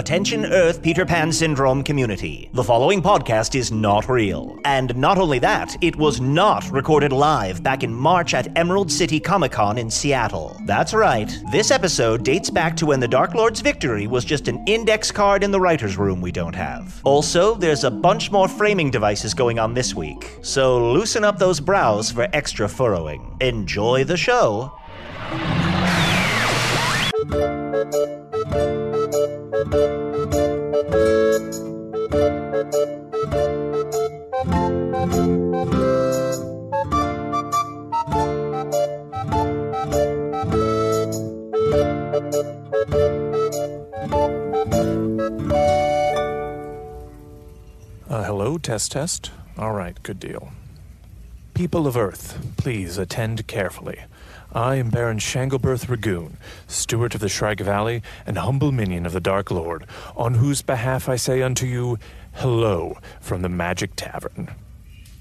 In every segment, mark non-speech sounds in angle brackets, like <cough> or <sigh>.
Attention Earth Peter Pan Syndrome community. The following podcast is not real. And not only that, it was not recorded live back in March at Emerald City Comic Con in Seattle. That's right, this episode dates back to when the Dark Lord's victory was just an index card in the writer's room we don't have. Also, there's a bunch more framing devices going on this week, so loosen up those brows for extra furrowing. Enjoy the show. Test test. All right, good deal. People of Earth, please attend carefully. I am Baron Shanglebirth Ragoon, steward of the Shrike Valley and humble minion of the Dark Lord, on whose behalf I say unto you, hello from the Magic Tavern.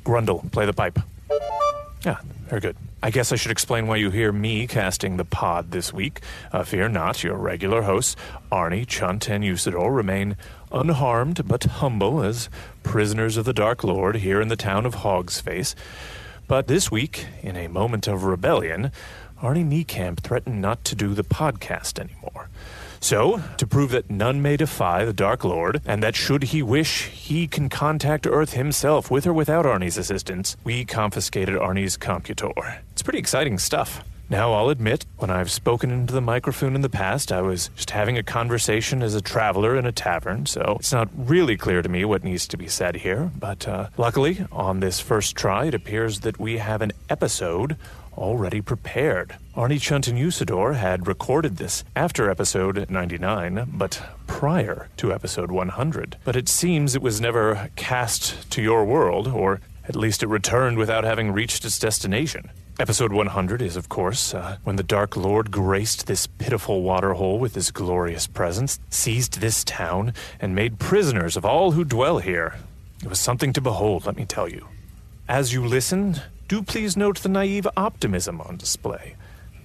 Grundle, play the pipe. Ah, very good. I guess I should explain why you hear me casting the pod this week. Uh, fear not, your regular hosts, Arnie, Chunt, and Usidore, remain unharmed but humble as prisoners of the Dark Lord here in the town of Hogsface. But this week, in a moment of rebellion, Arnie Niekamp threatened not to do the podcast anymore. So, to prove that none may defy the Dark Lord, and that should he wish, he can contact Earth himself with or without Arnie's assistance, we confiscated Arnie's computor. It's pretty exciting stuff. Now, I'll admit, when I've spoken into the microphone in the past, I was just having a conversation as a traveler in a tavern, so it's not really clear to me what needs to be said here. But uh, luckily, on this first try, it appears that we have an episode already prepared. Arnie Chunt and Usidore had recorded this after episode 99, but prior to episode 100. But it seems it was never cast to your world, or at least it returned without having reached its destination. Episode 100 is, of course, uh, when the Dark Lord graced this pitiful waterhole with his glorious presence, seized this town, and made prisoners of all who dwell here. It was something to behold, let me tell you. As you listen, do please note the naive optimism on display.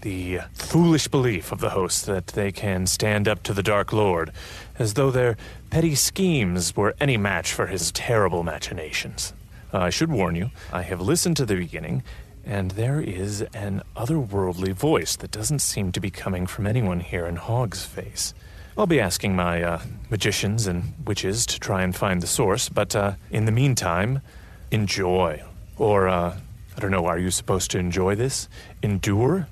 The foolish belief of the hosts that they can stand up to the Dark Lord, as though their petty schemes were any match for his terrible machinations. Uh, I should warn you, I have listened to the beginning, and there is an otherworldly voice that doesn't seem to be coming from anyone here in Hogsface. I'll be asking my uh, magicians and witches to try and find the source, but uh, in the meantime, enjoy. Or, uh, I don't know, are you supposed to enjoy this? Endure?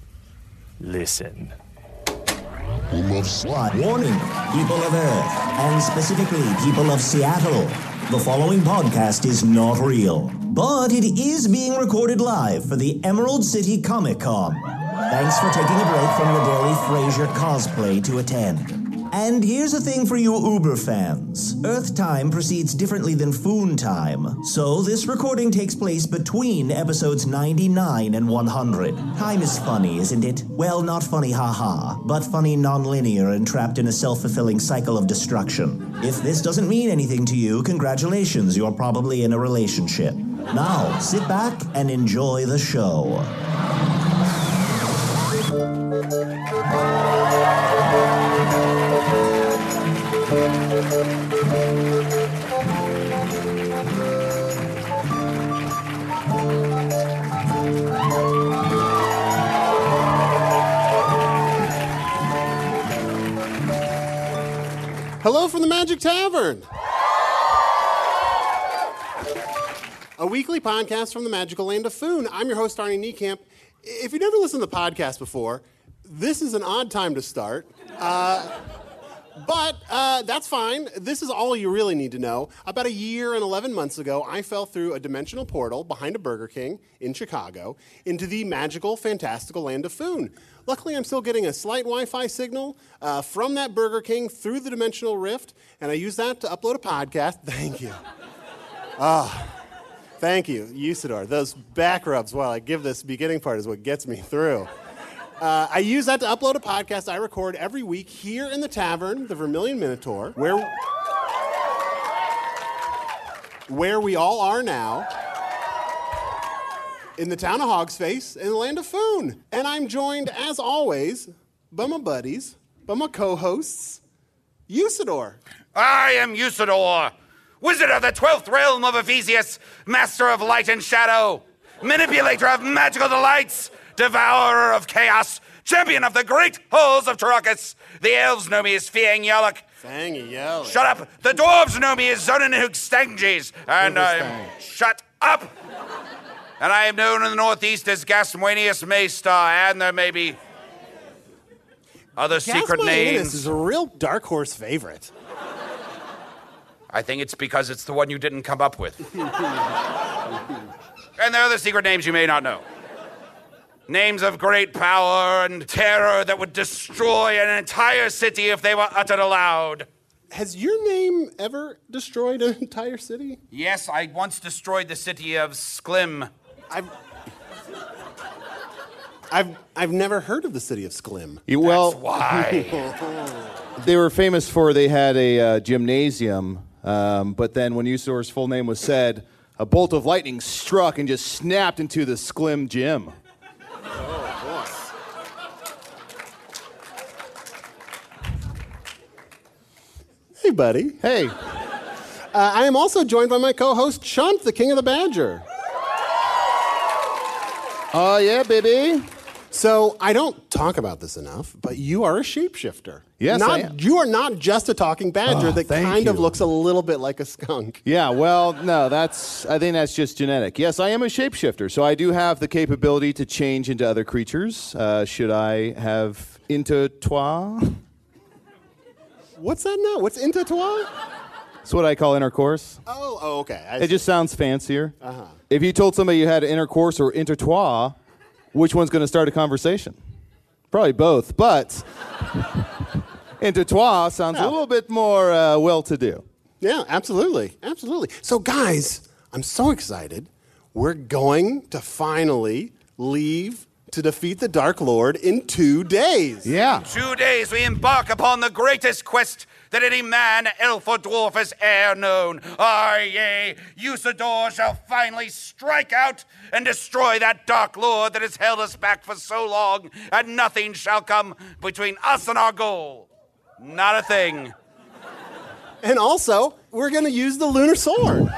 Listen. Warning, people of Earth, and specifically people of Seattle. The following podcast is not real, but it is being recorded live for the Emerald City Comic Con. Thanks for taking a break from your daily Frasier cosplay to attend. And here's a thing for you Uber fans Earth time proceeds differently than Foon time, so this recording takes place between episodes 99 and 100. Time is funny, isn't it? Well, not funny, haha, but funny non-linear and trapped in a self fulfilling cycle of destruction. If this doesn't mean anything to you, congratulations, you're probably in a relationship. Now, sit back and enjoy the show. The Magic Tavern. A weekly podcast from the magical land of Foon. I'm your host, Arnie Niekamp. If you've never listened to the podcast before, this is an odd time to start. Uh, but uh, that's fine. This is all you really need to know. About a year and 11 months ago, I fell through a dimensional portal behind a Burger King in Chicago into the magical, fantastical land of Foon. Luckily, I'm still getting a slight Wi Fi signal uh, from that Burger King through the dimensional rift, and I use that to upload a podcast. <laughs> Thank you. Ah. Thank you, Usidore. Those back rubs while I give this beginning part is what gets me through. Uh, I use that to upload a podcast I record every week here in the tavern, the Vermilion Minotaur, where, where we all are now, in the town of Hogsface, in the land of Foon. And I'm joined, as always, by my buddies, by my co hosts, Usidore. I am Usidore, wizard of the twelfth realm of Ephesius, master of light and shadow, manipulator of magical delights, devourer of chaos, champion of the great halls of Tarakas. The elves know me as Fiang Yalak. Fangy yelling. Shut up! The dwarves know me as Zonanhook Stanges, and I'm shut up! And I am known in the Northeast as Gasmuenius Maystar, and there may be other secret names. This is a real dark horse favorite. I think it's because it's the one you didn't come up with. <laughs> and there are other secret names you may not know. Names of great power and terror that would destroy an entire city if they were uttered aloud. Has your name ever destroyed an entire city? Yes, I once destroyed the city of Sklim. I've. I've, I've never heard of the city of Sklim. You- well, Why? <laughs> they were famous for they had a uh, gymnasium, um, but then when Usidore's full name was said, a bolt of lightning struck and just snapped into the Sklim gym. Hey, buddy. Hey, Uh, I am also joined by my co host, Chunt, the king of the badger. Oh yeah, baby. So I don't talk about this enough, but you are a shapeshifter. Yes, not, I am. You are not just a talking badger Oh, that kind of looks a little bit like a skunk. Yeah, well, no, that's I think that's just genetic. Yes, I am a shapeshifter, so I do have the capability to change into other creatures. Uh, should I have into toi? What's that now? What's intertois? That's what I call intercourse. Oh, oh, okay. I It see. just sounds fancier. Uh-huh. If you told somebody you had intercourse or intertois, which one's going to start a conversation? Probably both, but <laughs> intertois sounds a little bit more uh, well-to-do. Yeah, absolutely. Absolutely. So, guys, I'm so excited. We're going to finally leave to defeat the Dark Lord in two days. Yeah. Two days we embark upon the greatest quest that any man, elf, or dwarf has e'er known. Aye, yea, Usidore shall finally strike out and destroy that dark lord that has held us back for so long, and nothing shall come between us and our goal. Not a thing. And also, we're going to use the Lunar Sword.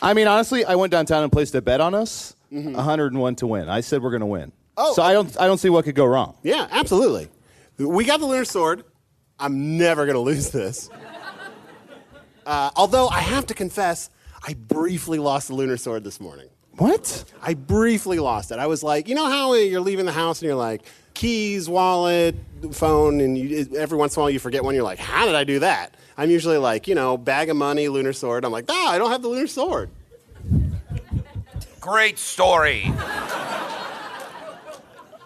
I mean, honestly, I went downtown and placed a bet on us. 101 to win. I said we're going to win. Oh, so I don't I don't see what could go wrong. Yeah, absolutely. We got the Lunar Sword. I'm never going to lose this. <laughs> Uh, although I have to confess, I briefly lost the Lunar Sword this morning. What? I briefly lost it. I was like, you know how you're leaving the house and you're like, keys, wallet, phone, and you, every once in a while you forget one. You're like, how did I do that? I'm usually like, you know, bag of money, lunar sword. I'm like, ah, I don't have the lunar sword. Great story.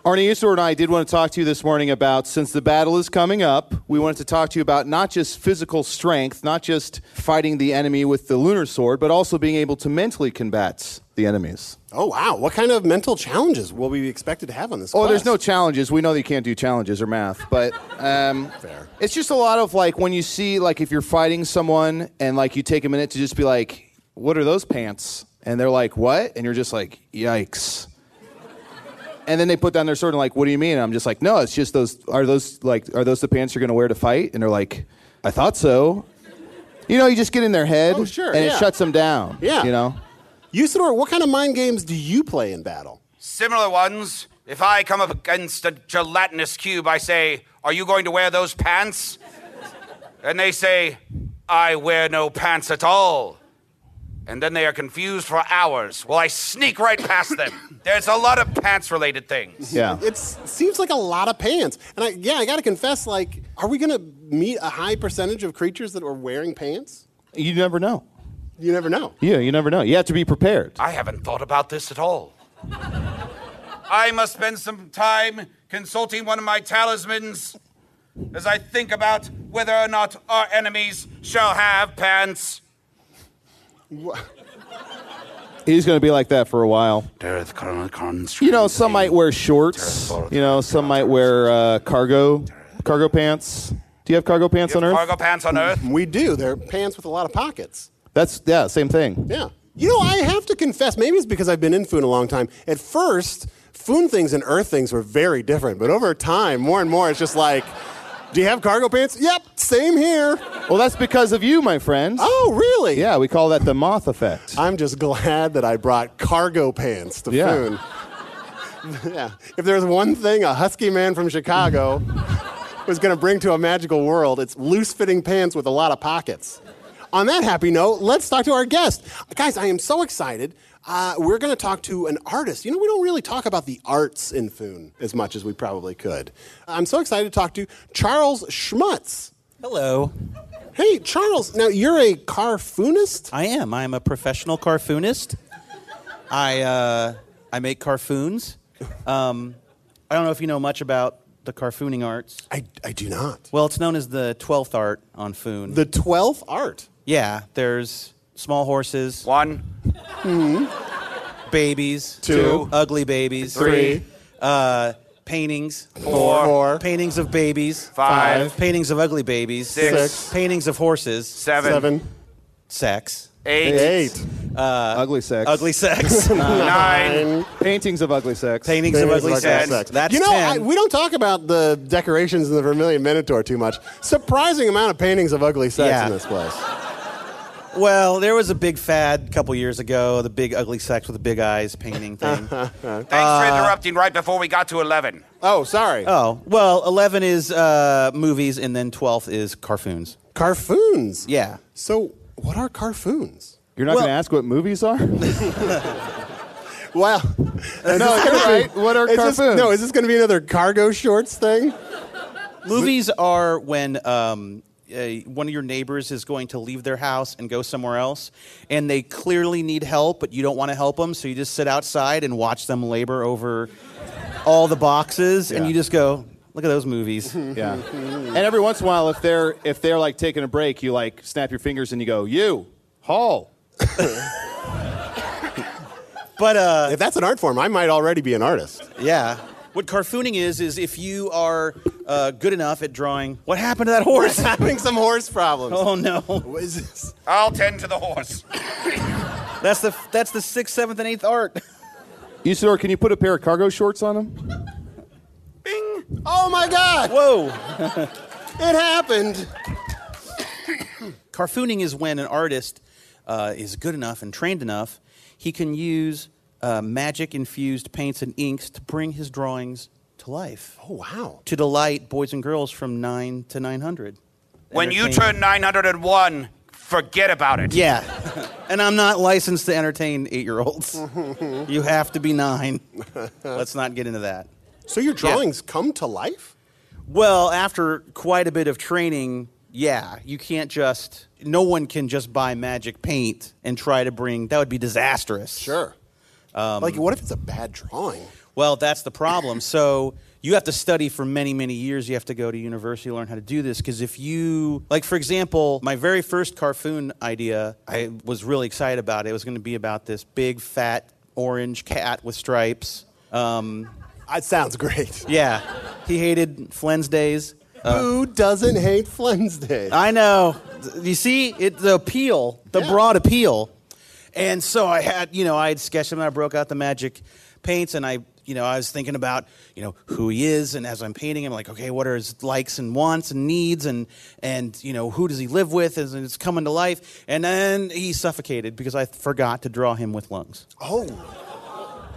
Arnie Usor and I did want to talk to you this morning about since the battle is coming up, we wanted to talk to you about not just physical strength, not just fighting the enemy with the lunar sword, but also being able to mentally combat the enemies. Oh wow! What kind of mental challenges will we be expected to have on this? Oh, there's no challenges. We know that you can't do challenges or math, but um, <laughs> Fair. it's just a lot of like when you see like if you're fighting someone and like you take a minute to just be like, "What are those pants?" And they're like, "What?" and you're just like, "Yikes." And then they put down their sword and like, "What do you mean?" And I'm just like, "No, it's just those. Are those like are those the pants you're going to wear to fight?" And they're like, "I thought so." You know, you just get in their head, Oh, sure, and yeah. it shuts them down. Yeah. you know. Usidore, what kind of mind games do you play in battle? Similar ones. If I come up against a gelatinous cube, I say, Are you going to wear those pants? And they say, I wear no pants at all. And then they are confused for hours. Well, I sneak right past them. <coughs> There's a lot of pants related things. Yeah. It seems like a lot of pants. And I, yeah, I got to confess, like, are we going to meet a high percentage of creatures that are wearing pants? You never know. You never know. Yeah, you never know. You have to be prepared. I haven't thought about this at all. I must spend some time consulting one of my talismans as I think about whether or not our enemies shall have pants. He's going to be like that for a while. You know, some might wear shorts. You know, some might wear uh, cargo cargo pants. Do you have cargo pants on Earth? Cargo pants on Earth? We do. They're pants with a lot of pockets. That's yeah, same thing. Yeah. You know, I have to confess, maybe it's because I've been in Foon a long time. At first, Foon things and Earth things were very different, but over time, more and more, it's just like, do you have cargo pants? Yep, same here. Well, that's because of you, my friend. Oh, really? Yeah, we call that the moth effect. I'm just glad that I brought cargo pants to Yeah. Foon. <laughs> yeah. If there's one thing a husky man from Chicago <laughs> was going to bring to a magical world, it's loose fitting pants with a lot of pockets. On that happy note, let's talk to our guest. Guys, I am so excited. Uh, we're going to talk to an artist. You know, we don't really talk about the arts in Foon as much as we probably could. I'm so excited to talk to Charles Schmutz. Hello. Hey, Charles, now you're a carfoonist? I am. I'm a professional carfoonist. I uh, I make carfoons. Um, I don't know if you know much about the carfooning arts. I, I do not. Well, it's known as the twelfth art on Foon. The 12th art. yeah, there's small horses, One, babies, Two. ugly babies, Three. uh, paintings, four, Four. paintings of babies, Five. paintings of ugly babies, Six. paintings of horses, seven, Seven. sex, eight, Eight. ugly sex. ugly sex, <laughs> nine, Paintings of ugly sex. paintings of ugly sex. sex. That's you know, I, ten. we don't talk about the decorations in the Vermilion Minotaur too much. Surprising amount of paintings of ugly sex Yeah. in this place. Well, there was a big fad a couple years ago, the big ugly sex with the big eyes painting thing. <laughs> Thanks for interrupting right before we got to 11. Oh, sorry. oh, well, 11 is uh, movies, and then 12th is carfoons. Carfoons. Yeah. So, what are carfoons? You're not Well- going to ask what movies are? <laughs> Well, <laughs> no, you're right. What are is this, carfoons? no, is this going to be another cargo shorts thing? Movies are when um, uh, one of your neighbors is going to leave their house and go somewhere else, and they clearly need help, but you don't want to help them, so you just sit outside and watch them labor over all the boxes, and you just go, look at those movies. <laughs> yeah. And every once in a while, if they're if they're like taking a break, you like snap your fingers and you go, "You, haul." <laughs> but uh, If that's an art form, I might already be an artist. Yeah. What carfooning is is if you are uh, good enough at drawing. What happened to that horse? <laughs> Having some horse problems. oh no, What is this? I'll tend to the horse. that's the that's the sixth, seventh, and eighth art. Usidore, can you put a pair of cargo shorts on him? Bing. Oh my God! Whoa. <laughs> It happened. Carfooning is when an artist uh, is good enough and trained enough, he can use uh, magic infused paints and inks to bring his drawings to life, Oh wow! to delight boys and girls from nine to nine hundred. When you turn 901, forget about it. Yeah. <laughs> and I'm not licensed to entertain eight year olds. <laughs> you have to be nine. Let's not get into that. So your drawings come to life? Well, after quite a bit of training, yeah, you can't just, no one can just buy magic paint and try to bring, that would be disastrous. Sure. Like, what if it's a bad drawing? Well, that's the problem. So you have to study for many, many years. You have to go to university learn how to do this. Because if you, like, for example, my very first Carfoon idea, I was really excited about it. It was going to be about this big, fat, orange cat with stripes. Um, That sounds great. yeah, he hated Flynn's days. Who doesn't hate Flensday? I know. You see, it the appeal, the Yeah. broad appeal. And so I had, you know, I had sketched him and I broke out the magic paints and I, you know, I was thinking about, you know, who he is and as I'm painting him, like, okay, what are his likes and wants and needs and and you know, who does he live with as it's coming to life. And then he suffocated because I forgot to draw him with lungs. Oh.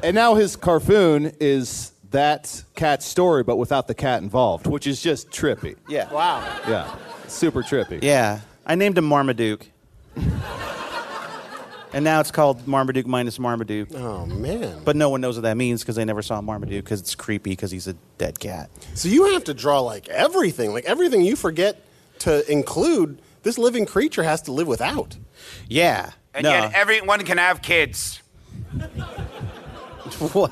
And now his Carfoon is that cat's story, but without the cat involved, which is just trippy. Yeah. Wow. Yeah, super trippy. Yeah. I named him Marmaduke. <laughs> and now it's called Marmaduke minus Marmaduke. Oh man. But no one knows what that means because they never saw Marmaduke because it's creepy because he's a dead cat. So you have to draw like everything, like everything you forget to include. This living creature has to live without. Yeah. And no. yet everyone can have kids. <laughs> What?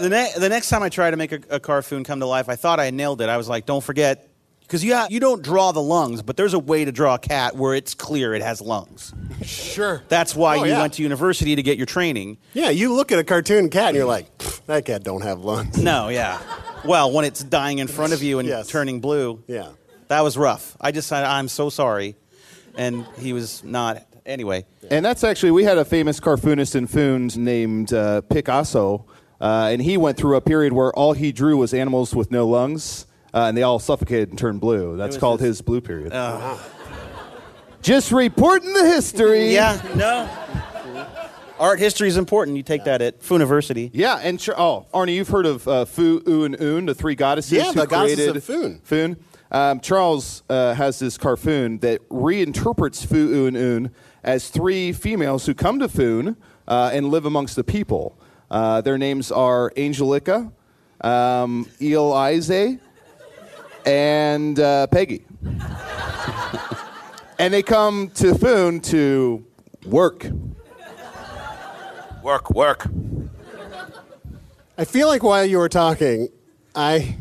The, ne- the next time I tried to make a, a Carfoon come to life, I thought I nailed it. I was like, don't forget, because you, ha- you don't draw the lungs, but there's a way to draw a cat where it's clear it has lungs. Sure. That's why Oh, you yeah. went to university to get your training. Yeah, you look at a cartoon cat and you're like, "Pfft, that cat don't have lungs. No, yeah. Well, when it's dying in front of you and Yes. turning blue, Yeah. that was rough. I just said, I'm so sorry. And he was not. Anyway, And that's actually, we had a famous cartoonist in Foons named uh, Picasso, uh, and he went through a period where all he drew was animals with no lungs, uh, and they all suffocated and turned blue. That's called this- his blue period. <laughs> Just reporting the history. yeah, no. Art history is important. You take that at University. Yeah, and sure, oh, Arnie, you've heard of uh, Fu, U, and Un, the three goddesses Yeah, who the goddesses created of Foon. Foon. Um, Charles uh, has this Carfoon that reinterprets Fu, U, and Un as three females who come to Foon uh, and live amongst the people. Uh, their names are Angelica, um, Elize, and uh, Peggy. <laughs> and they come to Foon to work. Work, work. I feel like while you were talking, I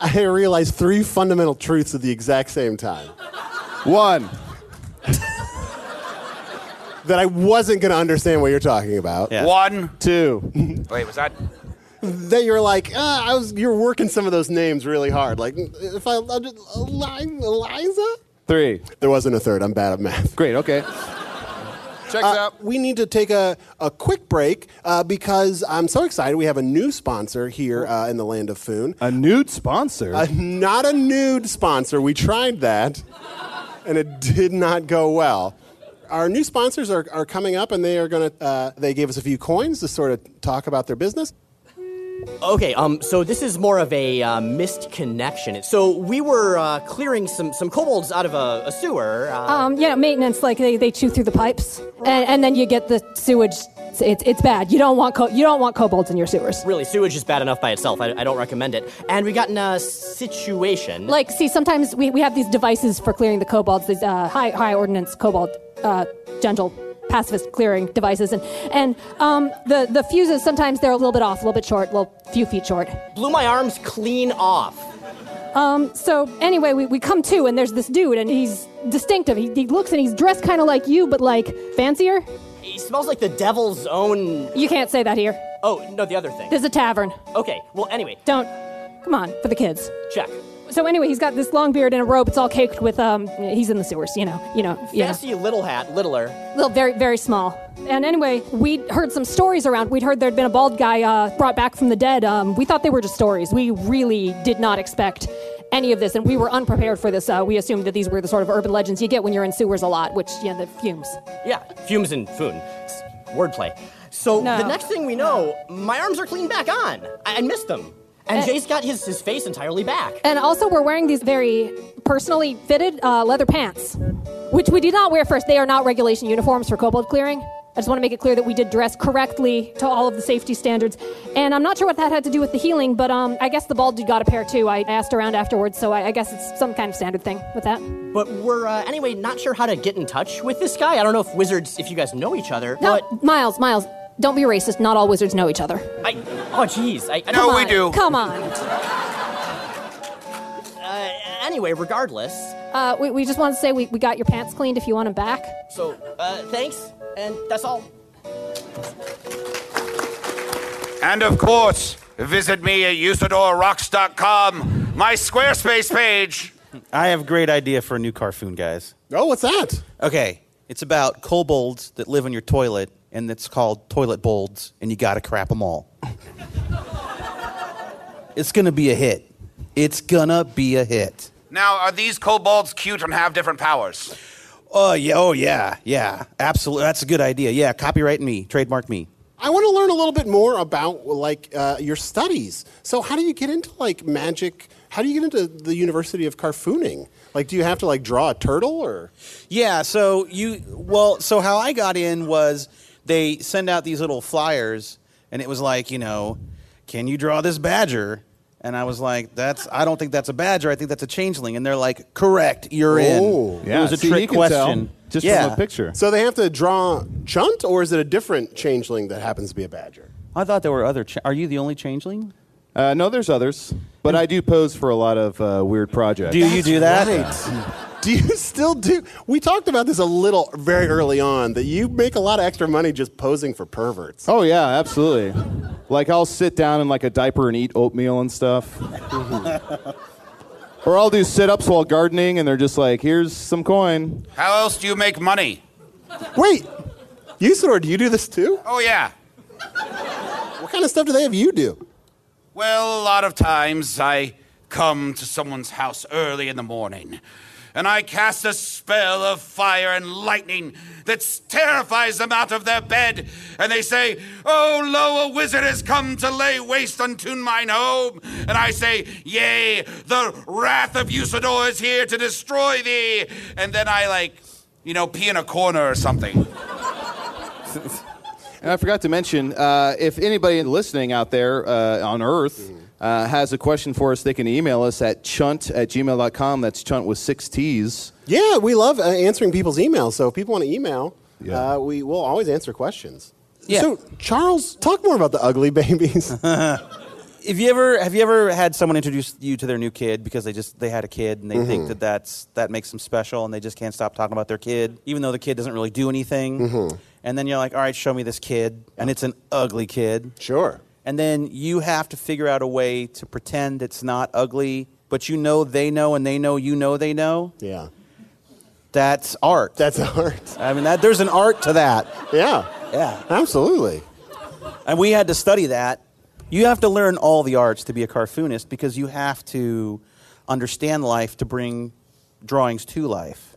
I realized three fundamental truths at the exact same time. One. That I wasn't going to understand what you're talking about. Yeah. One. Two. Wait, was that? That you're like, ah, I was. You're working some of those names really hard. Like, if I I'll just, Eliza. Three. There wasn't a third. I'm bad at math. Great, okay. Checks Uh, out. we need to take a, a quick break uh, because I'm so excited. We have a new sponsor here uh, in the land of Foon. A nude sponsor. Uh, not a nude sponsor. We tried that, and it did not go well. Our new sponsors are, are coming up, and they are going to. Uh, they gave us a few coins to sort of talk about their business. Okay, um, so this is more of a uh, missed connection. So we were uh, clearing some, some kobolds out of a, a sewer. Uh, Um, yeah, maintenance, like they, they chew through the pipes, and, and then you get the sewage. It's, it's, bad. You don't want co- you don't want kobolds in your sewers. really, sewage is bad enough by itself. I, I don't recommend it. And we got in a situation. Like, see, sometimes we, we have these devices for clearing the kobolds, these uh, high high ordnance kobold uh, gentle pacifist clearing devices, and and um, the the fuses sometimes they're a little bit off, a little bit short, a little few feet short. blew my arms clean off. Um, so anyway, we, we come to, and there's this dude, and he's distinctive. He, he looks and he's dressed kind of like you, but like fancier. He smells like the devil's own. You can't say that here. Oh, no, the other thing. There's a tavern. Okay, well, anyway, Don't. Come on, for the kids. check. So anyway, he's got this long beard and a robe. It's all caked with um. He's in the sewers, you know. You know. Know. Fancy little hat, littler. Little, very, very small. And anyway, we heard some stories around. We'd heard there'd been a bald guy uh, brought back from the dead. Um, we thought they were just stories. We really did not expect any of this, and we were unprepared for this. Uh, we assumed that these were the sort of urban legends you get when you're in sewers a lot, which you know the fumes. Yeah, fumes and foon. It's wordplay. So No. the next thing we know, my arms are clean back on. I, I missed them. And. Jay's got his, his face entirely back. And also, we're wearing these very personally fitted uh, leather pants, which we did not wear first. They are not regulation uniforms for kobold clearing. I just want to make it clear that we did dress correctly to all of the safety standards. And I'm not sure what that had to do with the healing, but um, I guess the bald dude got a pair too. I asked around afterwards, so I, I guess it's some kind of standard thing with that. But we're, uh, anyway, not sure how to get in touch with this guy. I don't know if wizards, if you guys know each other. No, But Miles, Miles, Don't be racist. Not all wizards know each other. I, oh, jeez. I, I No, don't- we do. Come on. Uh, anyway, regardless. Uh, we, we just want to say we, we got your pants cleaned if you want them back. So, uh, thanks, and that's all. And of course, visit me at usadorrocks.com, my Squarespace page. I have a great idea for a new Carfoon, guys. Oh, what's that? Okay, it's about kobolds that live in your toilet, and it's called Toilet Bolds, and you gotta crap them all. it's gonna be a hit. It's gonna be a hit. Now, are these kobolds cute and have different powers? Oh yeah, oh yeah, yeah, absolutely. That's a good idea. Yeah, copyright me, trademark me. I want to learn a little bit more about like uh, your studies. So, how do you get into like magic? How do you get into the University of Carfooning? Like, do you have to like draw a turtle or? Yeah, so you well, so how I got in was they send out these little flyers and it was like, you know, can you draw this badger? And I was like, that's I don't think that's a badger, I think that's a changeling. And they're like, correct, you're Oh. in. it was a trick question. yeah. From a picture. So they have to draw Chunt, or is it a different changeling that happens to be a badger? I thought there were other cha- Are you the only changeling? Uh, no, there's others, but I do pose for a lot of uh, weird projects. Do you do that? Right. Do you <laughs> still do? We talked about this a little very early on that you make a lot of extra money just posing for perverts. Oh yeah, absolutely. Like I'll sit down in like a diaper and eat oatmeal and stuff. Mm-hmm. or I'll do sit-ups while gardening, and they're just like, "Here's some coin." How else do you make money? Wait, Usidore, do you do this too? Oh, yeah. What kind of stuff do they have you do? Well, a lot of times I come to someone's house early in the morning and I cast a spell of fire and lightning that terrifies them out of their bed. And they say, Oh, lo, a wizard has come to lay waste unto mine home. And I say, Yea, the wrath of Usidore is here to destroy thee. And then I, like, you know, pee in a corner or something. <laughs> And I forgot to mention, uh, if anybody listening out there uh, on Earth uh, has a question for us, they can email us at chunt at gmail.com. That's chunt with six T's. Yeah, we love uh, answering people's emails. So if people want to email, uh, we will always answer questions. Yeah. So Charles, talk more about the ugly babies. <laughs> <laughs> Have you ever have you ever had someone introduce you to their new kid because they just they had a kid and they think Mhm. that that's that makes them special and they just can't stop talking about their kid even though the kid doesn't really do anything Mhm. and then you're like all right show me this kid and it's an ugly kid sure and then you have to figure out a way to pretend it's not ugly but you know they know and they know you know they know yeah that's art that's <laughs> art I mean that there's an art to that yeah yeah absolutely and we had to study that. You have to learn all the arts to be a cartoonist because you have to understand life to bring drawings to life.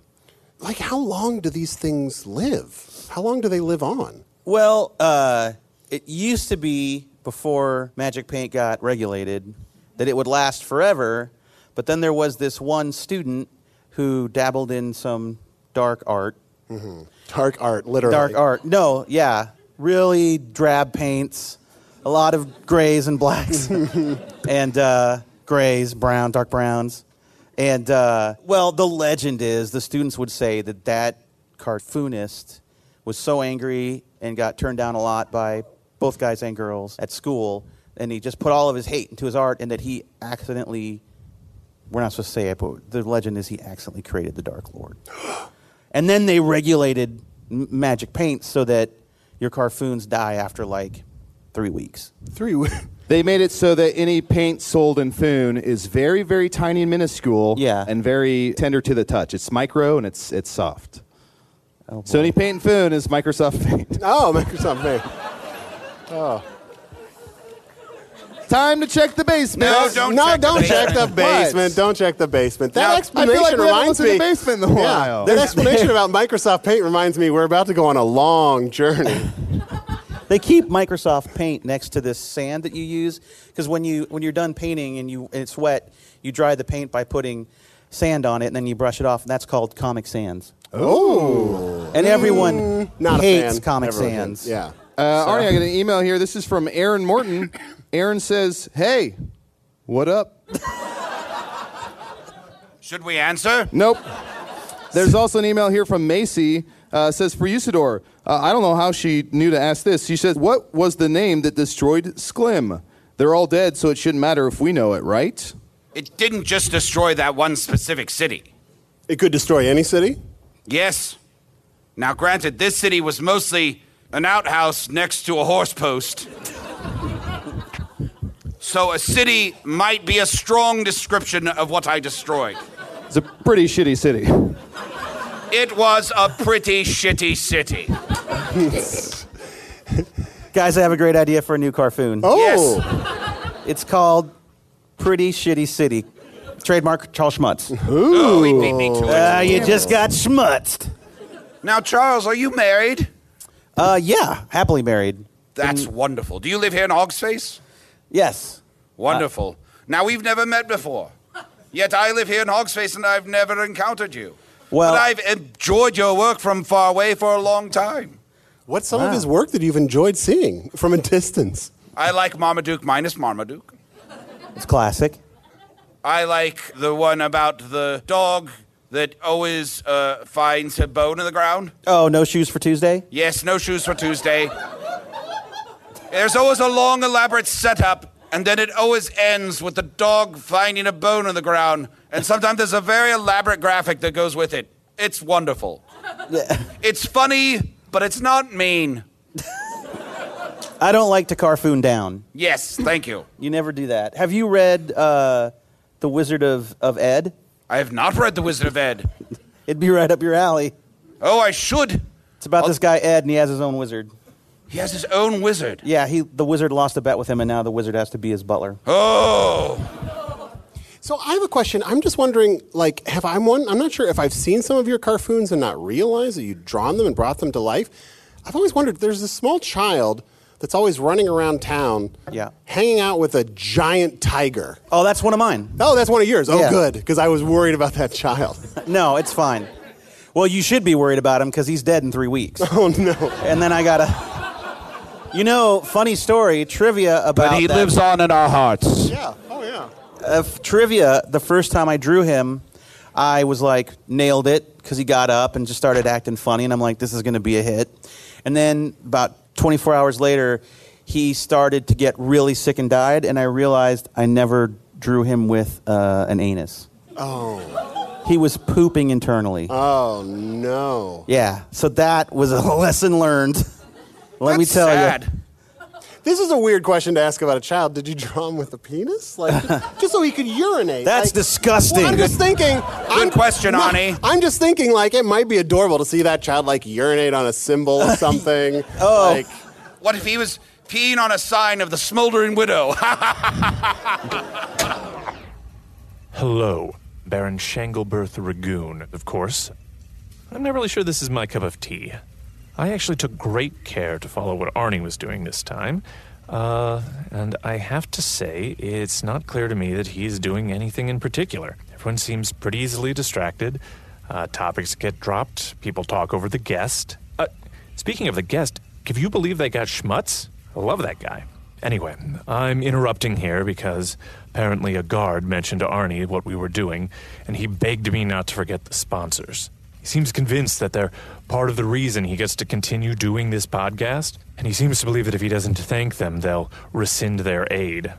like, how long do these things live? How long do they live on? Well, uh, it used to be before Magic Paint got regulated that it would last forever, but then there was this one student who dabbled in some dark art. Mm-hmm. Dark art, literally. Dark art. No, yeah. Really drab paints, a lot of grays and blacks, <laughs> and uh, grays, brown, dark browns. And, uh, well, the legend is the students would say that that cartoonist was so angry and got turned down a lot by both guys and girls at school, and he just put all of his hate into his art, and that he accidentally, we're not supposed to say it, but the legend is he accidentally created the Dark Lord. <gasps> And then they regulated m- magic paint so that your carfoons die after like three weeks. Three weeks. <laughs> They made it so that any paint sold in Foon is very, very tiny and minuscule. Yeah. And very tender to the touch. It's micro and it's it's soft. Oh, so any paint in Foon is Microsoft <laughs> Paint. Oh, Microsoft Paint. Oh. Time to check the basement. No, don't no, check the don't check the basement. basement. Don't check the basement. That Now, I explanation feel like we reminds looked in me. the basement in a Yeah, while. that explanation about Microsoft Paint reminds me we're about to go on a long journey. They keep Microsoft Paint next to this sand that you use because when you when you're done painting and you and it's wet, you dry the paint by putting sand on it and then you brush it off, and that's called Comic Sans. Oh. And everyone Mm, not a hates fan. Comic Everyone Sans. hates- yeah. Uh, Arnie, I got an email here. This is from Aaron Morton. <coughs> Aaron says, "Hey, what up?" Should we answer? Nope. There's also an email here from Macy. Uh, says for Usidore, uh, I don't know how she knew to ask this. She says, "What was the name that destroyed Sklim? They're all dead, so it shouldn't matter if we know it, right?" It didn't just destroy that one specific city. It could destroy any city? Yes. Now, granted, this city was mostly an outhouse next to a horse post. so a city might be a strong description of what I destroyed. It's a pretty shitty city. It was a pretty shitty city. <laughs> Guys, I have a great idea for a new cartoon. Oh. Yes. It's called Pretty Shitty City. Trademark Charles Schmutz. Oh, he beat me to it. Uh, you just got schmutzed. Now, Charles, are you married? Uh, yeah, happily married. That's wonderful. Do you live here in Hogsface? Yes. Wonderful. now, we've never met before. Yet I live here in Hogsface and I've never encountered you. Well- but I've enjoyed your work from far away for a long time. What's some of his work that you've enjoyed seeing from a distance? I like Marmaduke minus Marmaduke. It's classic. I like the one about the dog that always uh, finds a bone in the ground. Oh, no shoes for Tuesday? Yes, no shoes for Tuesday. There's always a long, elaborate setup, and then it always ends with the dog finding a bone in the ground. And sometimes there's a very elaborate graphic that goes with it. It's wonderful. Yeah. It's funny, but it's not mean. <laughs> I don't like to carfoon down. Yes, thank you. You never do that. Have you read uh, The Wizard of, of Ed? I have not read The Wizard of Ed. <laughs> It'd be right up your alley. Oh, I should. It's about this guy Ed, and he has his own wizard. He has his own wizard. Yeah, he the wizard lost a bet with him, and now the wizard has to be his butler. Oh. So I have a question. I'm just wondering, like, have I one? I'm not sure if I've seen some of your cartoons and not realized that you'd drawn them and brought them to life. I've always wondered. There's this small child that's always running around town, Yeah. hanging out with a giant tiger. Oh, that's one of mine. Oh, that's one of yours. Oh, Yeah. good, because I was worried about that child. <laughs> No, it's fine. Well, you should be worried about him because he's dead in three weeks. <laughs> Oh no! And then I gotta. You know, funny story, trivia about. But he that- lives on in our hearts. Yeah. Oh yeah. uh, f- trivia, the first time I drew him, I was like, nailed it because he got up and just started acting funny. And I'm like, this is going to be a hit. And then about 24 hours later, he started to get really sick and died. And I realized I never drew him with uh, an anus. Oh. He was pooping internally. Oh no. yeah. So that was a <laughs> lesson learned. Let me tell sad. you. This is a weird question to ask about a child. Did you draw him with a penis, like <laughs> just so he could urinate? That's Like- disgusting. Well, I'm just thinking. Good question, <laughs> Arnie. I'm just thinking, like it might be adorable to see that child like urinate on a symbol of <laughs> something. Oh. Like, What if he was peeing on a sign of the smoldering widow? Hello, Baron Shanglebirth Ragoon, of course. I'm not really sure this is my cup of tea. I actually took great care to follow what Arnie was doing this time. Uh, and I have to say, it's not clear to me that he's doing anything in particular. Everyone seems pretty easily distracted. Uh, topics get dropped. People talk over the guest. Uh, speaking of the guest, can you believe they got Schmutz? I love that guy. Anyway, I'm interrupting here because apparently a guard mentioned to Arnie what we were doing, and he begged me not to forget the sponsors. He seems convinced that they're part of the reason he gets to continue doing this podcast, and he seems to believe that if he doesn't thank them, they'll rescind their aid.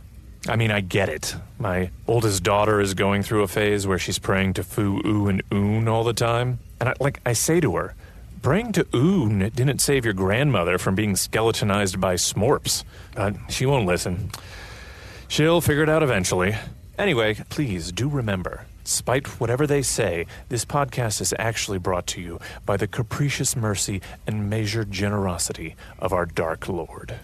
I mean, I get it. My oldest daughter is going through a phase where she's praying to Fu, Oo, and Oon all the time. And I, like I say to her, praying to Oon didn't save your grandmother from being skeletonized by Smorps. But she won't listen. She'll figure it out eventually. Anyway, please do remember, despite whatever they say, this podcast is actually brought to you by the capricious mercy and measured generosity of our Dark Lord.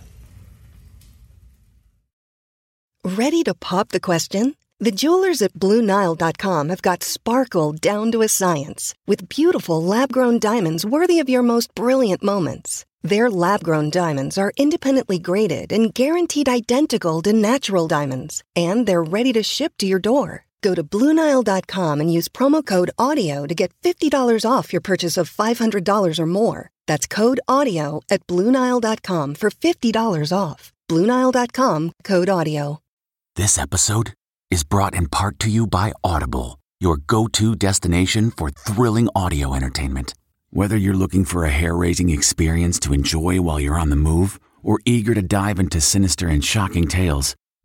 Ready to pop the question? The jewelers at BlueNile.com have got sparkle down to a science with beautiful lab grown diamonds worthy of your most brilliant moments. Their lab grown diamonds are independently graded and guaranteed identical to natural diamonds, and they're ready to ship to your door. Go to BlueNile.com and use promo code AUDIO to get $50 off your purchase of $500 or more. That's code AUDIO at BlueNile.com for $50 off. BlueNile.com code AUDIO. This episode is brought in part to you by Audible, your go to destination for thrilling audio entertainment. Whether you're looking for a hair raising experience to enjoy while you're on the move or eager to dive into sinister and shocking tales,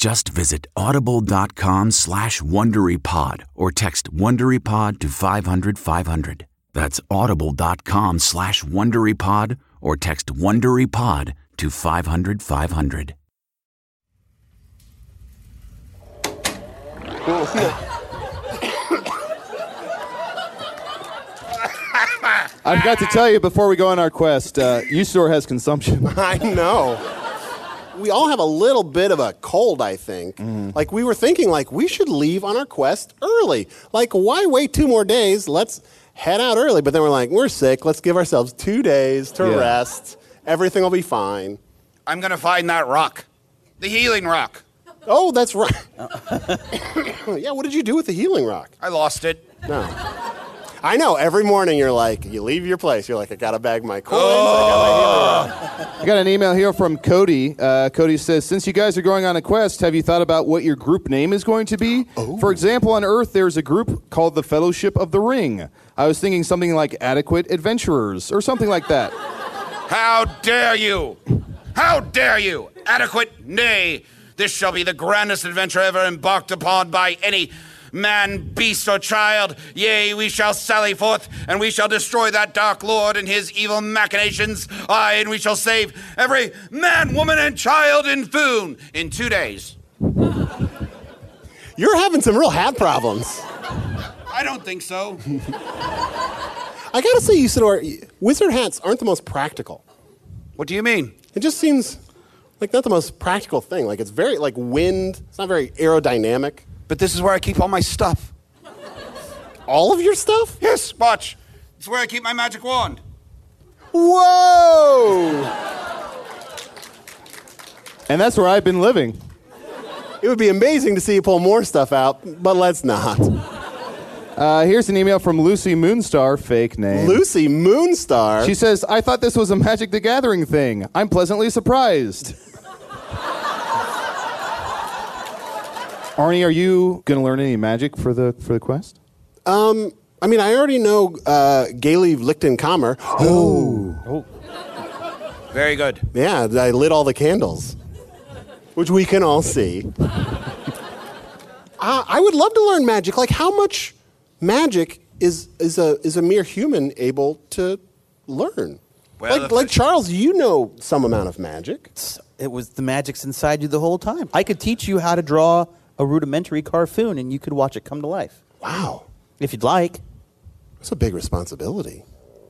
Just visit audible.com slash WonderyPod or text WonderyPod to 500 500. That's audible.com slash WonderyPod or text WonderyPod to 500 500. I've got to tell you before we go on our quest, uh, Usidore has consumption. <laughs> I know. We all have a little bit of a cold, I think. Mm-hmm. Like we were thinking, like we should leave on our quest early. Like why wait two more days? Let's head out early. But then we're like, we're sick. Let's give ourselves two days to Yeah. rest. Everything will be fine. I'm gonna find that rock, the healing rock. Oh, that's right. <laughs> yeah, what did you do with the healing rock? I lost it. No. I know. Every morning you're like, you leave your place. You're like, I gotta bag my coins. I got my healing rock. I got an email here from Cody. Uh, Cody says, Since you guys are going on a quest, have you thought about what your group name is going to be? For example, on Earth, there's a group called the Fellowship of the Ring. I was thinking something like Adequate Adventurers or something like that. How dare you? How dare you? Adequate? Nay. This shall be the grandest adventure ever embarked upon by any man, beast, or child. Yea, we shall sally forth, and we shall destroy that dark lord and his evil machinations. Aye, and we shall save every man, woman, and child in Foon in two days. <laughs> You're having some real hat problems. I don't think so. <laughs> I gotta say, Usidore, wizard hats aren't the most practical. What do you mean? It just seems like not the most practical thing. Like it's very like wind. It's not very aerodynamic. But this is where I keep all my stuff. All of your stuff? Yes, watch. It's where I keep my magic wand. Whoa! And that's where I've been living. It would be amazing to see you pull more stuff out, but let's not. Uh, here's an email from Lucy Moonstar, fake name. Lucy Moonstar? She says, I thought this was a Magic the Gathering thing. I'm pleasantly surprised. Arnie, are you going to learn any magic for the for the quest? Um, I mean, I already know uh, Gailey Lichtenkammer. <gasps> Oh. Very good. Yeah, I lit all the candles, which we can all see. <laughs> uh, I would love to learn magic. Like, how much magic is is a is a mere human able to learn? Well, like, like Charles, you know some amount of magic. It was the magic's inside you the whole time. I could teach you how to draw a rudimentary cartoon, and you could watch it come to life. Wow. If you'd like. That's a big responsibility.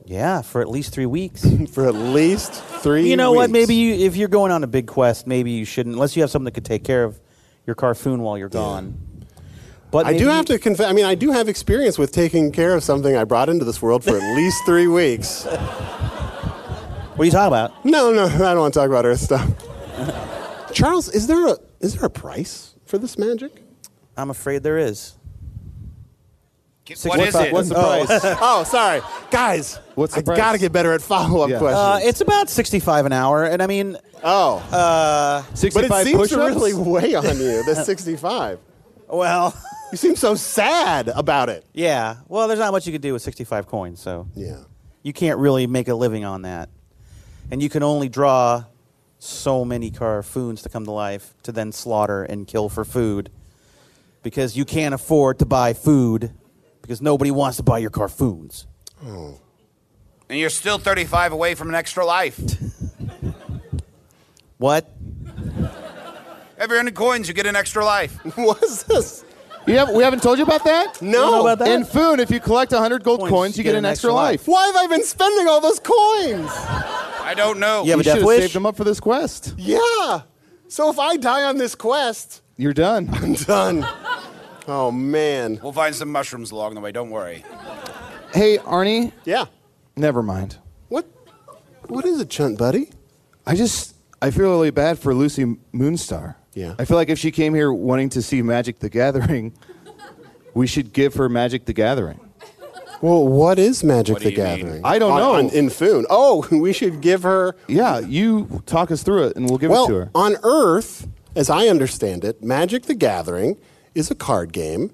Yeah, for at least three weeks. <laughs> for at least three. You know what? Maybe you, if you're going on a big quest, maybe you shouldn't, unless you have something that could take care of your cartoon while you're gone. But I do have to confess. I mean, I do have experience with taking care of something I brought into this world for at <laughs> least three weeks. What are you talking about? No, no, I don't want to talk about Earth stuff. <laughs> Charles, is there a is there a price for this magic? I'm afraid there is. What is it? What's the Oh. price? <laughs> oh, sorry, guys. What's the I price? got to get better at follow up Yeah. questions. Uh, it's about 65 an hour, and I mean, oh, uh, but 65 it seems push-ups? to really weigh on you. <laughs> The sixty-five. well, You seem so sad about it. yeah. Well, there's not much you could do with 65 coins, so Yeah. you can't really make a living on that. And you can only draw so many carfoons to come to life to then slaughter and kill for food because you can't afford to buy food because nobody wants to buy your carfoons. Oh. And you're still 35 away from an extra life. <laughs> What? Every 100 coins, you get an extra life. <laughs> What's this? You have, we haven't told you about that? No. know about that? In Foon, if you collect 100 gold coins, you get, an extra life. Why have I been spending all those coins? I don't know. You have You a should death have wish? saved them up for this quest. Yeah. So if I die on this quest, You're done. <laughs> I'm done. Oh man. We'll find some mushrooms along the way. Don't worry. Hey, Arnie, Yeah. never mind. What? What is it, Chunt, buddy? I just I feel really bad for Lucy Moonstar. Yeah. I feel like if she came here wanting to see Magic the Gathering, we should give her Magic the Gathering. Well, what is Magic What the do you mean? Gathering? I don't On- know. on- in Foon. Oh, <laughs> we should give her. Yeah, you talk us through it, and we'll give well, it to her. on Earth, as I understand it, Magic the Gathering is a card game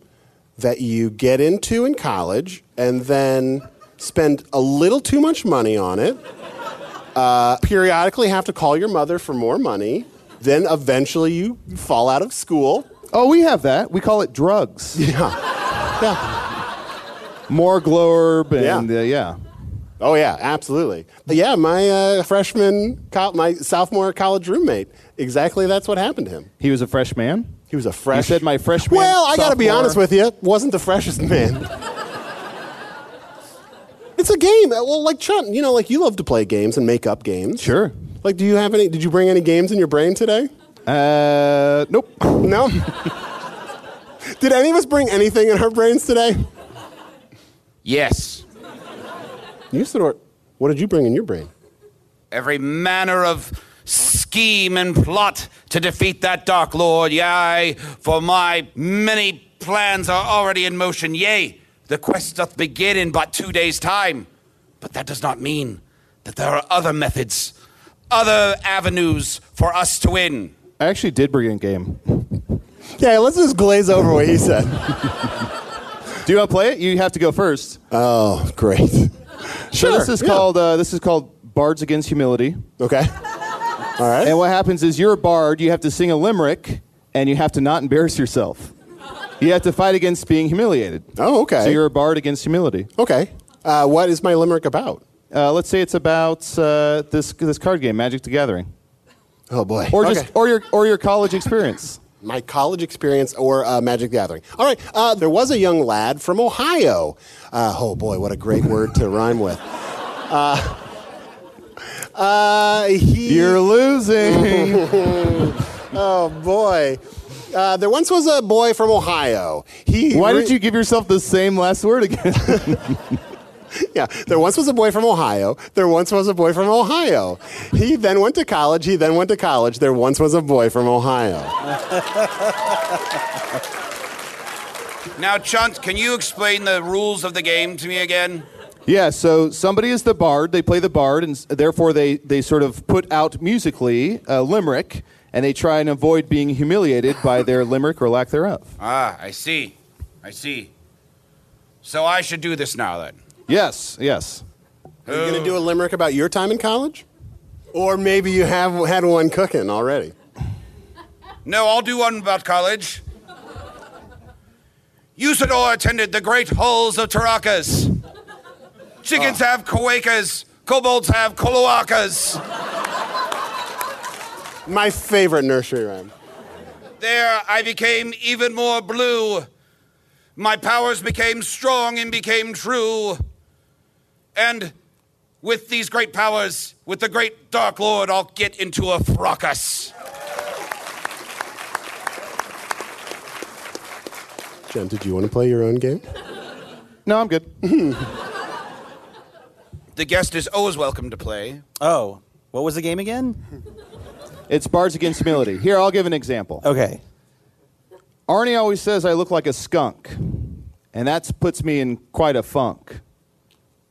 that you get into in college and then spend a little too much money on it. Uh, periodically have to call your mother for more money. Then eventually you fall out of school. Oh, we have that. We call it drugs. <laughs> Yeah. Yeah. More glorb and Yeah. uh, yeah. Oh yeah, absolutely. Yeah, my uh, freshman, co- my sophomore college roommate. Exactly, that's what happened to him. He was a freshman. He was a fresh. You said my freshman. Well, I got to be honest with you. Wasn't the freshest man. it's a game. Well, like Chunt, you know, like you love to play games and make up games. Sure. Like, do you have any? Did you bring any games in your brain today? Uh, nope. No. <laughs> did any of us bring anything in our brains today? Yes. You said, what did you bring in your brain? Every manner of scheme and plot to defeat that Dark Lord. Yea, for my many plans are already in motion. Yea, the quest doth begin in but two days' time. But that does not mean that there are other methods, other avenues for us to win. I actually did bring in game. <laughs> Yeah, let's just glaze over what he said. <laughs> Do you want to play it? You have to go first. Oh, great. So this is yeah. called uh, this is called Bards Against Humility. Okay. All right. And what happens is you're a bard. You have to sing a limerick, and you have to not embarrass yourself. You have to fight against being humiliated. Oh, okay. So you're a bard against humility. Okay. Uh, what is my limerick about? Uh, let's say it's about uh, this this card game, Magic the Gathering, Oh boy. or Okay. or your or your college experience. <laughs> my college experience or uh, Magic the Gathering. All right. Uh, there was a young lad from Ohio. Uh, oh boy, what a great word to rhyme with. Uh, <laughs> uh, he. You're losing. <laughs> oh boy. Uh, there once was a boy from Ohio. He. Why re- did you give yourself the same last word again? <laughs> Yeah, there once was a boy from Ohio. There once was a boy from Ohio. He then went to college. He then went to college. There once was a boy from Ohio. <laughs> Now, Chunt, can you explain the rules of the game to me again? Yeah, so somebody is the bard. They play the bard, and therefore they, they sort of put out musically a limerick, and they try and avoid being humiliated by their limerick or lack thereof. Ah, I see. I see. So I should do this now then. Yes, yes. Are you going to do a limerick about your time in college? Or maybe you have had one cooking already. No, I'll do one about college. Usidore oh, attended the great halls of Tarakas. Chickens ah. have Koakas, kobolds have Koloakas. My favorite nursery rhyme. There I became even more blue. My powers became strong and became true. And with these great powers, with the great Dark Lord, I'll get into a fracas. Jen, did you want to play your own game? No, I'm good. <laughs> The guest is always welcome to play. Oh, what was the game again? <laughs> It's Bards Against Humility. Here, I'll give an example. Okay. Arnie always says I look like a skunk, and that puts me in quite a funk.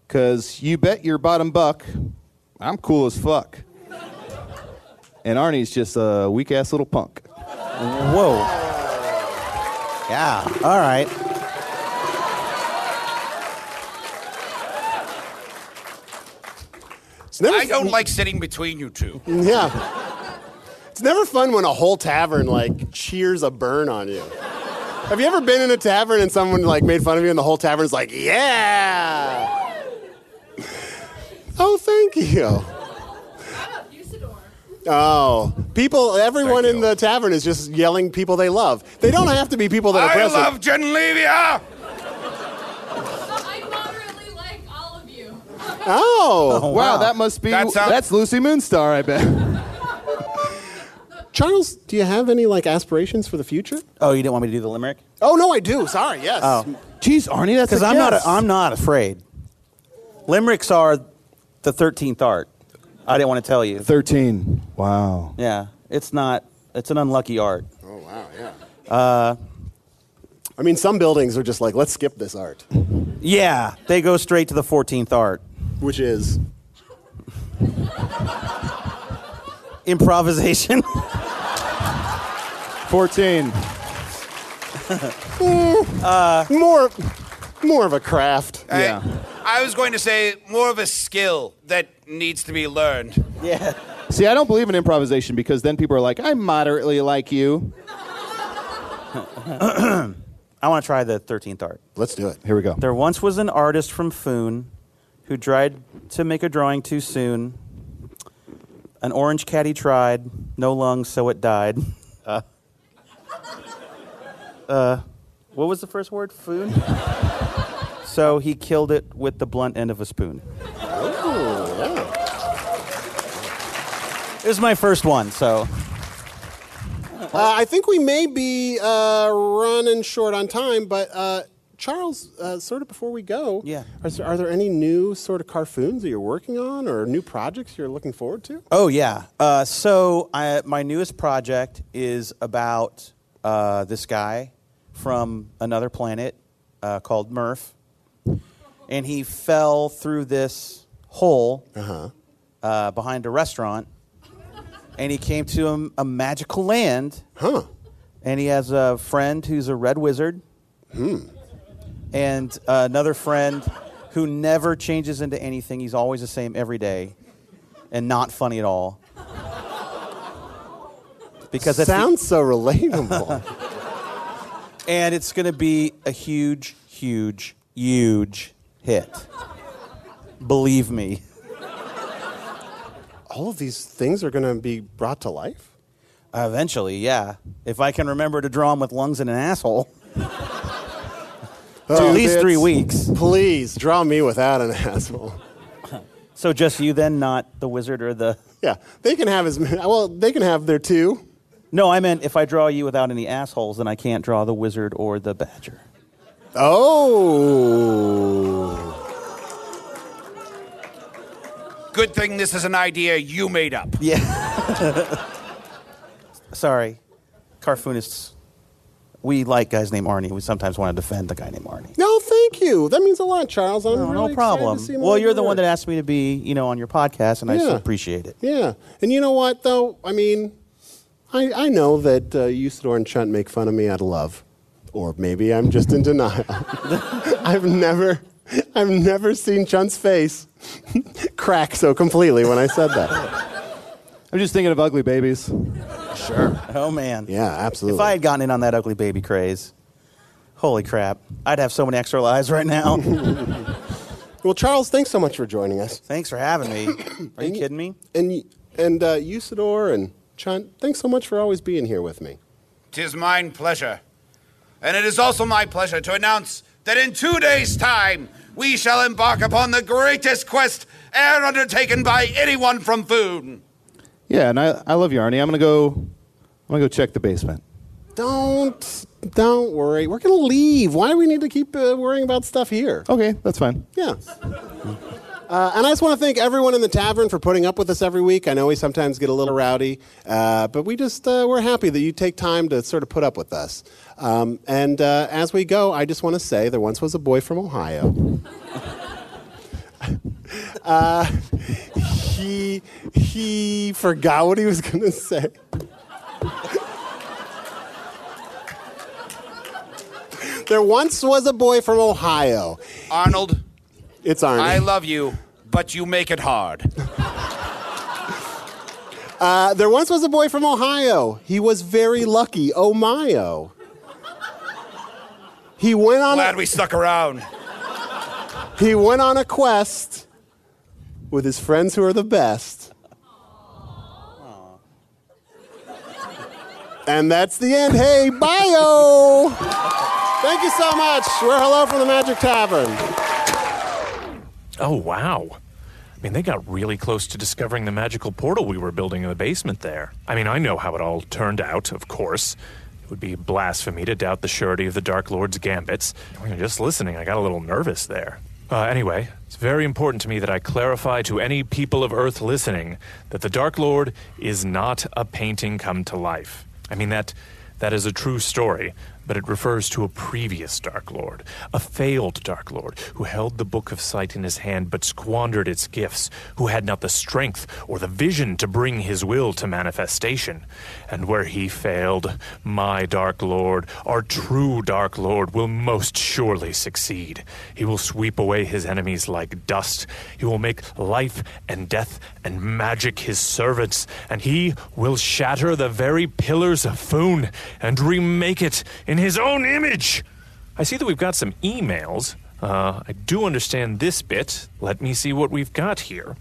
Because you bet your bottom buck, I'm cool as fuck. And Arnie's just a weak ass little punk. Whoa. Yeah. All right. Never I don't like sitting between you two. <laughs> Yeah. It's never fun when a whole tavern like cheers a burn on you. Have you ever been in a tavern and someone like made fun of you and the whole tavern's like, "Yeah." Oh, thank you. Oh, people, everyone in the tavern is just yelling people they love. They don't have to be people that are I present. love Genlevia! I moderately like all of you. Oh, oh wow. that must be That's that's, Lucy Moonstar, I bet. <laughs> Charles, do you have any like aspirations for the future? Oh, you didn't want me to do the limerick? Oh no, I do. Sorry, yes. Oh, jeez, Arnie, that's because a I'm not. guess. I'm not afraid. Limericks are the thirteenth art. I didn't want to tell you. 13. Wow. Yeah, it's not. It's an unlucky art. Oh wow, yeah. Uh, I mean, some buildings are just like, let's skip this art, yeah, they go straight to the 14th art. which is Improvisation. <laughs> 14. <laughs> uh, more, more of a craft. I, I was going to say more of a skill that needs to be learned. Yeah. See, I don't believe in improvisation because then people are like, I'm moderately like you. <clears throat> I want to try the 13th art. Let's do it. Here we go. There once was an artist from Foon who tried to make a drawing too soon. An orange cat he tried, no lungs, so it died. Uh, uh, what was the first word? Foon? So he killed it with the blunt end of a spoon. This is my first one, so. Uh, I think we may be uh, running short on time, but uh, Charles, uh, sort of before we go, Yeah. are there, are there any new sort of carfoons that you're working on, or new projects you're looking forward to? Oh yeah. Uh, so I, my newest project is about uh, this guy from another planet uh, called Murph, and he fell through this hole uh, behind a restaurant, and he came to a, a magical land. Huh. And he has a friend who's a red wizard. Hmm. And uh, another friend who never changes into anything. He's always the same every day, and not funny at all. Because the- sounds so relatable. <laughs> and it's going to be a huge, huge, huge hit. Believe me. All of these things are going to be brought to life. Eventually, yeah. If I can remember to draw him with lungs and an asshole. <laughs> Oh, at least three weeks. Please draw me without an asshole. <laughs> So just you then, not the wizard or the. Yeah, they can have as many. Well, they can have their two. No, I meant if I draw you without any assholes, then I can't draw the wizard or the badger. Oh. Good thing this is an idea you made up. Yeah. <laughs> Sorry, cartoonists. We like guys named Arnie. We sometimes want to defend the guy named Arnie. No, thank you. That means a lot, Charles. I'm No, really no problem. to see Well, you're your the one that asked me to be, you know, on your podcast, and I so appreciate it. Yeah, and you know what though? I mean, I I know that uh, Usidore and Chunt make fun of me out of love, or maybe I'm just in denial. <laughs> I've never, I've never seen Chunt's face <laughs> crack so completely when I said that. I'm just thinking of ugly babies. Sure. Oh man. Yeah, absolutely. If I had gotten in on that ugly baby craze, holy crap, I'd have so many extra lives right now. <laughs> Well, Charles, thanks so much for joining us. Thanks for having me. Are you kidding me? And y- and uh, Usidore and Chunt, thanks so much for always being here with me. Tis mine pleasure. And it is also my pleasure to announce that in two days' time, we shall embark upon the greatest quest ever undertaken by anyone from Foon. Yeah, and I, I love you, Arnie. I'm gonna go. I'm gonna go check the basement. Don't don't worry. We're gonna leave. Why do we need to keep uh, worrying about stuff here? Okay, that's fine. Yeah. Uh, and I just want to thank everyone in the tavern for putting up with us every week. I know we sometimes get a little rowdy, uh, but we just uh, we're happy that you take time to sort of put up with us. Um, and uh, as we go, I just want to say there once was a boy from Ohio. <laughs> uh, he he forgot what he was going to say. <laughs> there once was a boy from Ohio. Arnold, It's Arnie. I love you, but you make it hard. Uh, there once was a boy from Ohio. He was very lucky. Oh my oh. He went on. Glad A, we stuck around. he went on a quest with his friends who are the best. And that's the end. Hey, bio. <laughs> Thank you so much. We're hello from the Magic Tavern. Oh, wow. I mean, they got really close to discovering the magical portal we were building in the basement there. I mean, I know how it all turned out, of course. It would be blasphemy to doubt the surety of the Dark Lord's gambits. I mean, just listening, I got a little nervous there. Uh, anyway, it's very important to me that I clarify to any people of Earth listening that the Dark Lord is not a painting come to life. I mean that that is a true story, but it refers to a previous Dark Lord, a failed Dark Lord who held the Book of Sight in his hand but squandered its gifts, who had not the strength or the vision to bring his will to manifestation. And where he failed, my Dark Lord, our true Dark Lord, will most surely succeed. He will sweep away his enemies like dust. He will make life and death and magic his servants, and he will shatter the very pillars of Foon and remake it in his own image. I see that we've got some emails. Uh, I do understand this bit. Let me see what we've got here.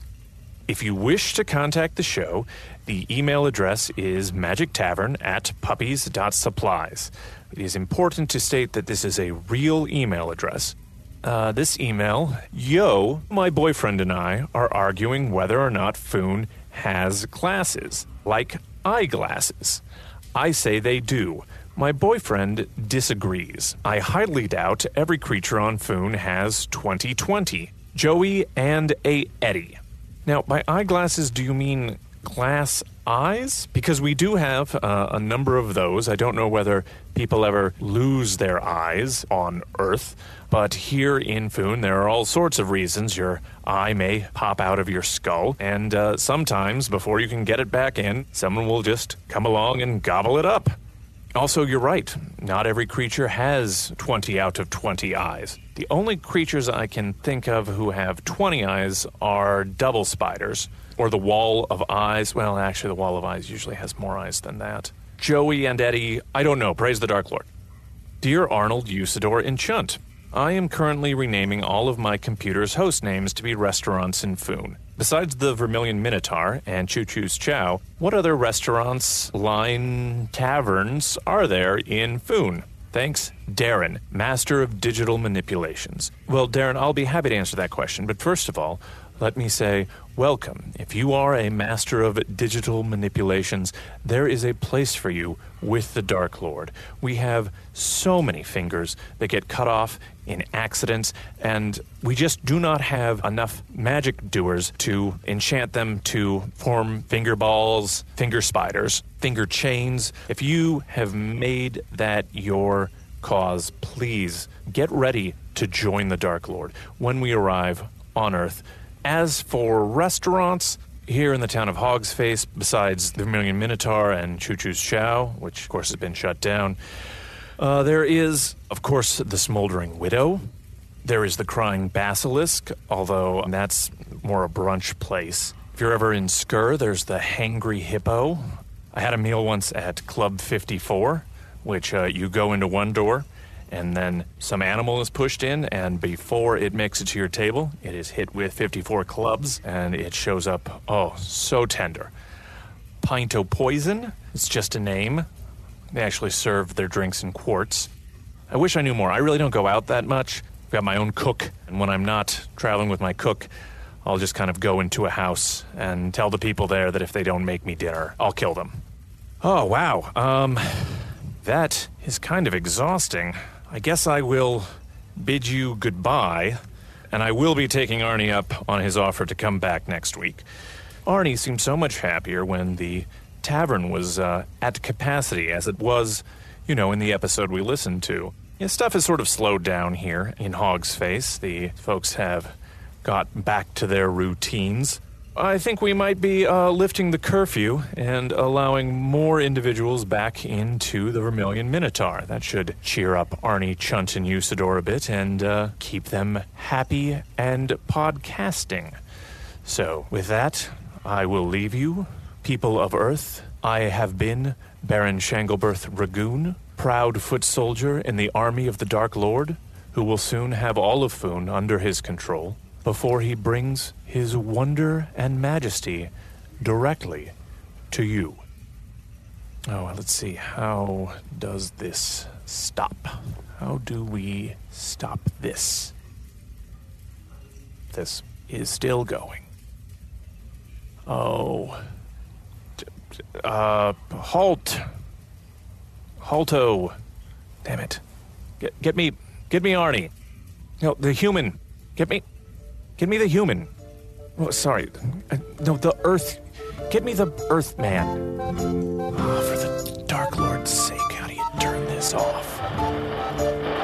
If you wish to contact the show, the email address is magictavern at puppies.supplies. It is important to state that this is a real email address. Uh, this email, yo, my boyfriend and I are arguing whether or not Foon has glasses, like eyeglasses. I say they do. My boyfriend disagrees. I highly doubt every creature on Foon has 2020. Joey and a Eddie. Now, by eyeglasses, do you mean glass eyes? Because we do have uh, a number of those. I don't know whether people ever lose their eyes on Earth, but here in Foon, there are all sorts of reasons your eye may pop out of your skull, and uh, sometimes, before you can get it back in, someone will just come along and gobble it up. Also, you're right. Not every creature has 20 out of 20 eyes. The only creatures I can think of who have 20 eyes are double spiders, or the wall of eyes. Well, actually, the wall of eyes usually has more eyes than that. Joey and Eddie, I don't know. Praise the Dark Lord. Dear Arnold, Usidore, and Chunt, I am currently renaming all of my computer's host names to be restaurants in Foon. Besides the Vermilion Minotaur and Choo Choo's Chow, what other restaurants, line, taverns are there in Foon? Thanks, Darren, Master of Digital Manipulations. Well, Darren, I'll be happy to answer that question, but first of all, let me say welcome. If you are a master of digital manipulations, there is a place for you with the Dark Lord. We have so many fingers that get cut off in accidents, and we just do not have enough magic doers to enchant them to form finger balls, finger spiders, finger chains. If you have made that your cause, please get ready to join the Dark Lord when we arrive on Earth. As for restaurants, here in the town of Hogsface, besides the Vermilion Minotaur and Choo Choo's Chow, which of course has been shut down, uh, there is, of course, the Smoldering Widow. There is the Crying Basilisk, although that's more a brunch place. If you're ever in Skur, there's the Hangry Hippo. I had a meal once at Club 54, which uh, you go into one door and then some animal is pushed in, and before it makes it to your table, it is hit with 54 clubs, and it shows up, oh, so tender. Pinto Poison, it's just a name. They actually serve their drinks in quarts. I wish I knew more. I really don't go out that much. I've got my own cook, and when I'm not traveling with my cook, I'll just kind of go into a house and tell the people there that if they don't make me dinner, I'll kill them. Oh, wow. Um, that is kind of exhausting. I guess I will bid you goodbye, and I will be taking Arnie up on his offer to come back next week. Arnie seemed so much happier when the tavern was uh, at capacity, as it was, you know, in the episode we listened to. Yeah, stuff has sort of slowed down here in Hogsface. The folks have got back to their routines. I think we might be uh, lifting the curfew and allowing more individuals back into the Vermilion Minotaur. That should cheer up Arnie, Chunt, and Usidore a bit and uh, keep them happy and podcasting. So, with that, I will leave you, people of Earth. I have been Baron Shanglebirth Ragoon, proud foot soldier in the army of the Dark Lord, who will soon have all of Foon under his control before he brings his wonder and majesty directly to you. Oh, let's see. How does this stop? How do we stop this? This is still going. Oh. Uh, halt. Halto. Damn it. Get, get me, get me Arnie. No, the human. Get me, get me the human. Oh, sorry, Uh, no, the Earth. Get me the Earth Man. Oh, for the Dark Lord's sake, how do you turn this off?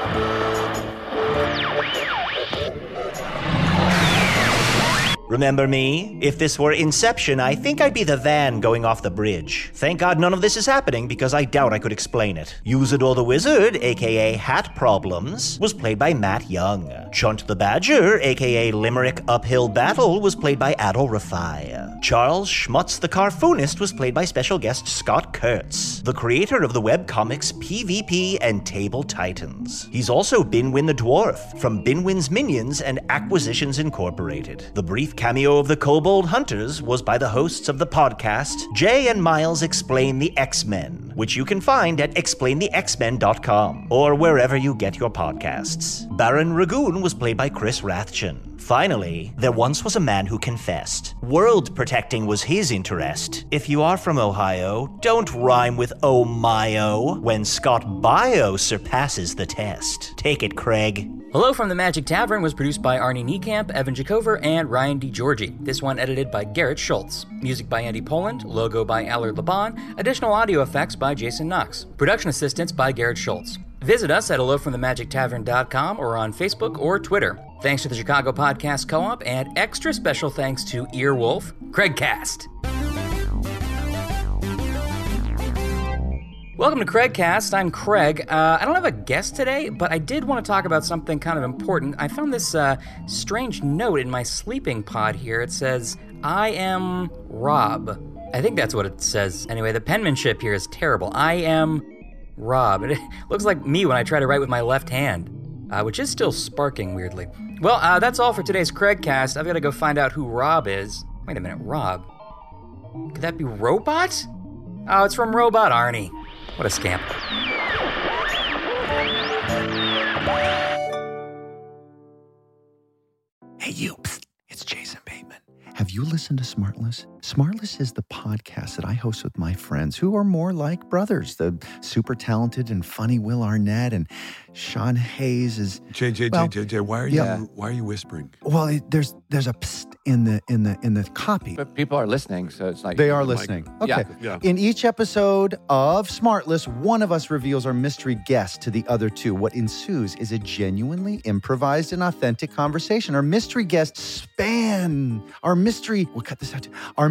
Remember me? If this were Inception, I think I'd be the van going off the bridge. Thank God none of this is happening because I doubt I could explain it. Usidore the Wizard, aka Hat Problems, was played by Matt Young. Chunt the Badger, aka Limerick Uphill Battle, was played by Adal Rifai. Charles Schmutz the Carfoonist was played by special guest Scott Kurtz, the creator of the webcomics PvP and Table Titans. He's also Binwin the Dwarf from Binwin's Minions and Acquisitions Incorporated. The brief cameo of the Kobold Hunters was by the hosts of the podcast Jay and Miles Explain the X-Men, which you can find at explainthexmen.com or wherever you get your podcasts. Baron Ragoon was played by Chris Rathjen. Finally, there once was a man who confessed. World protecting was his interest. If you are from Ohio, don't rhyme with oh my-o when Scott Bio surpasses the test. Take it, Craig. Hello from the Magic Tavern was produced by Arnie Niekamp, Evan Jacover, and Ryan DiGiorgi. This one edited by Garrett Schultz. Music by Andy Poland, logo by Allard Laban, additional audio effects by Jason Knox. Production assistance by Garrett Schultz. Visit us at hellofromthemagictavern.com or on Facebook or Twitter. Thanks to the Chicago Podcast Co-op and extra special thanks to Earwolf, Craig Cast. Welcome to Craigcast. I'm Craig. Uh, I don't have a guest today, but I did want to talk about something kind of important. I found this uh, strange note in my sleeping pod here. It says, I am Rob. I think that's what it says. Anyway, the penmanship here is terrible. I am Rob. It <laughs> looks like me when I try to write with my left hand, uh, which is still sparking weirdly. Well, uh, that's all for today's Craigcast. I've got to go find out who Rob is. Wait a minute, Rob? Could that be Robot? Oh, it's from Robot Arnie. What a scamp. Hey, you. Psst, it's Jason Bateman. Have you listened to Smartless? Smartless is the podcast that I host with my friends who are more like brothers. The super talented and funny Will Arnett and Sean Hayes is JJ, well, JJ, why are you yeah. why are you whispering? Well, it, there's there's a psst in the in the in the copy. But people are listening, so it's like They are listening. Okay. Yeah. In each episode of Smartless, one of us reveals our mystery guest to the other two. What ensues is a genuinely improvised and authentic conversation. Our mystery guests span our mystery. We'll cut this out. Too. Our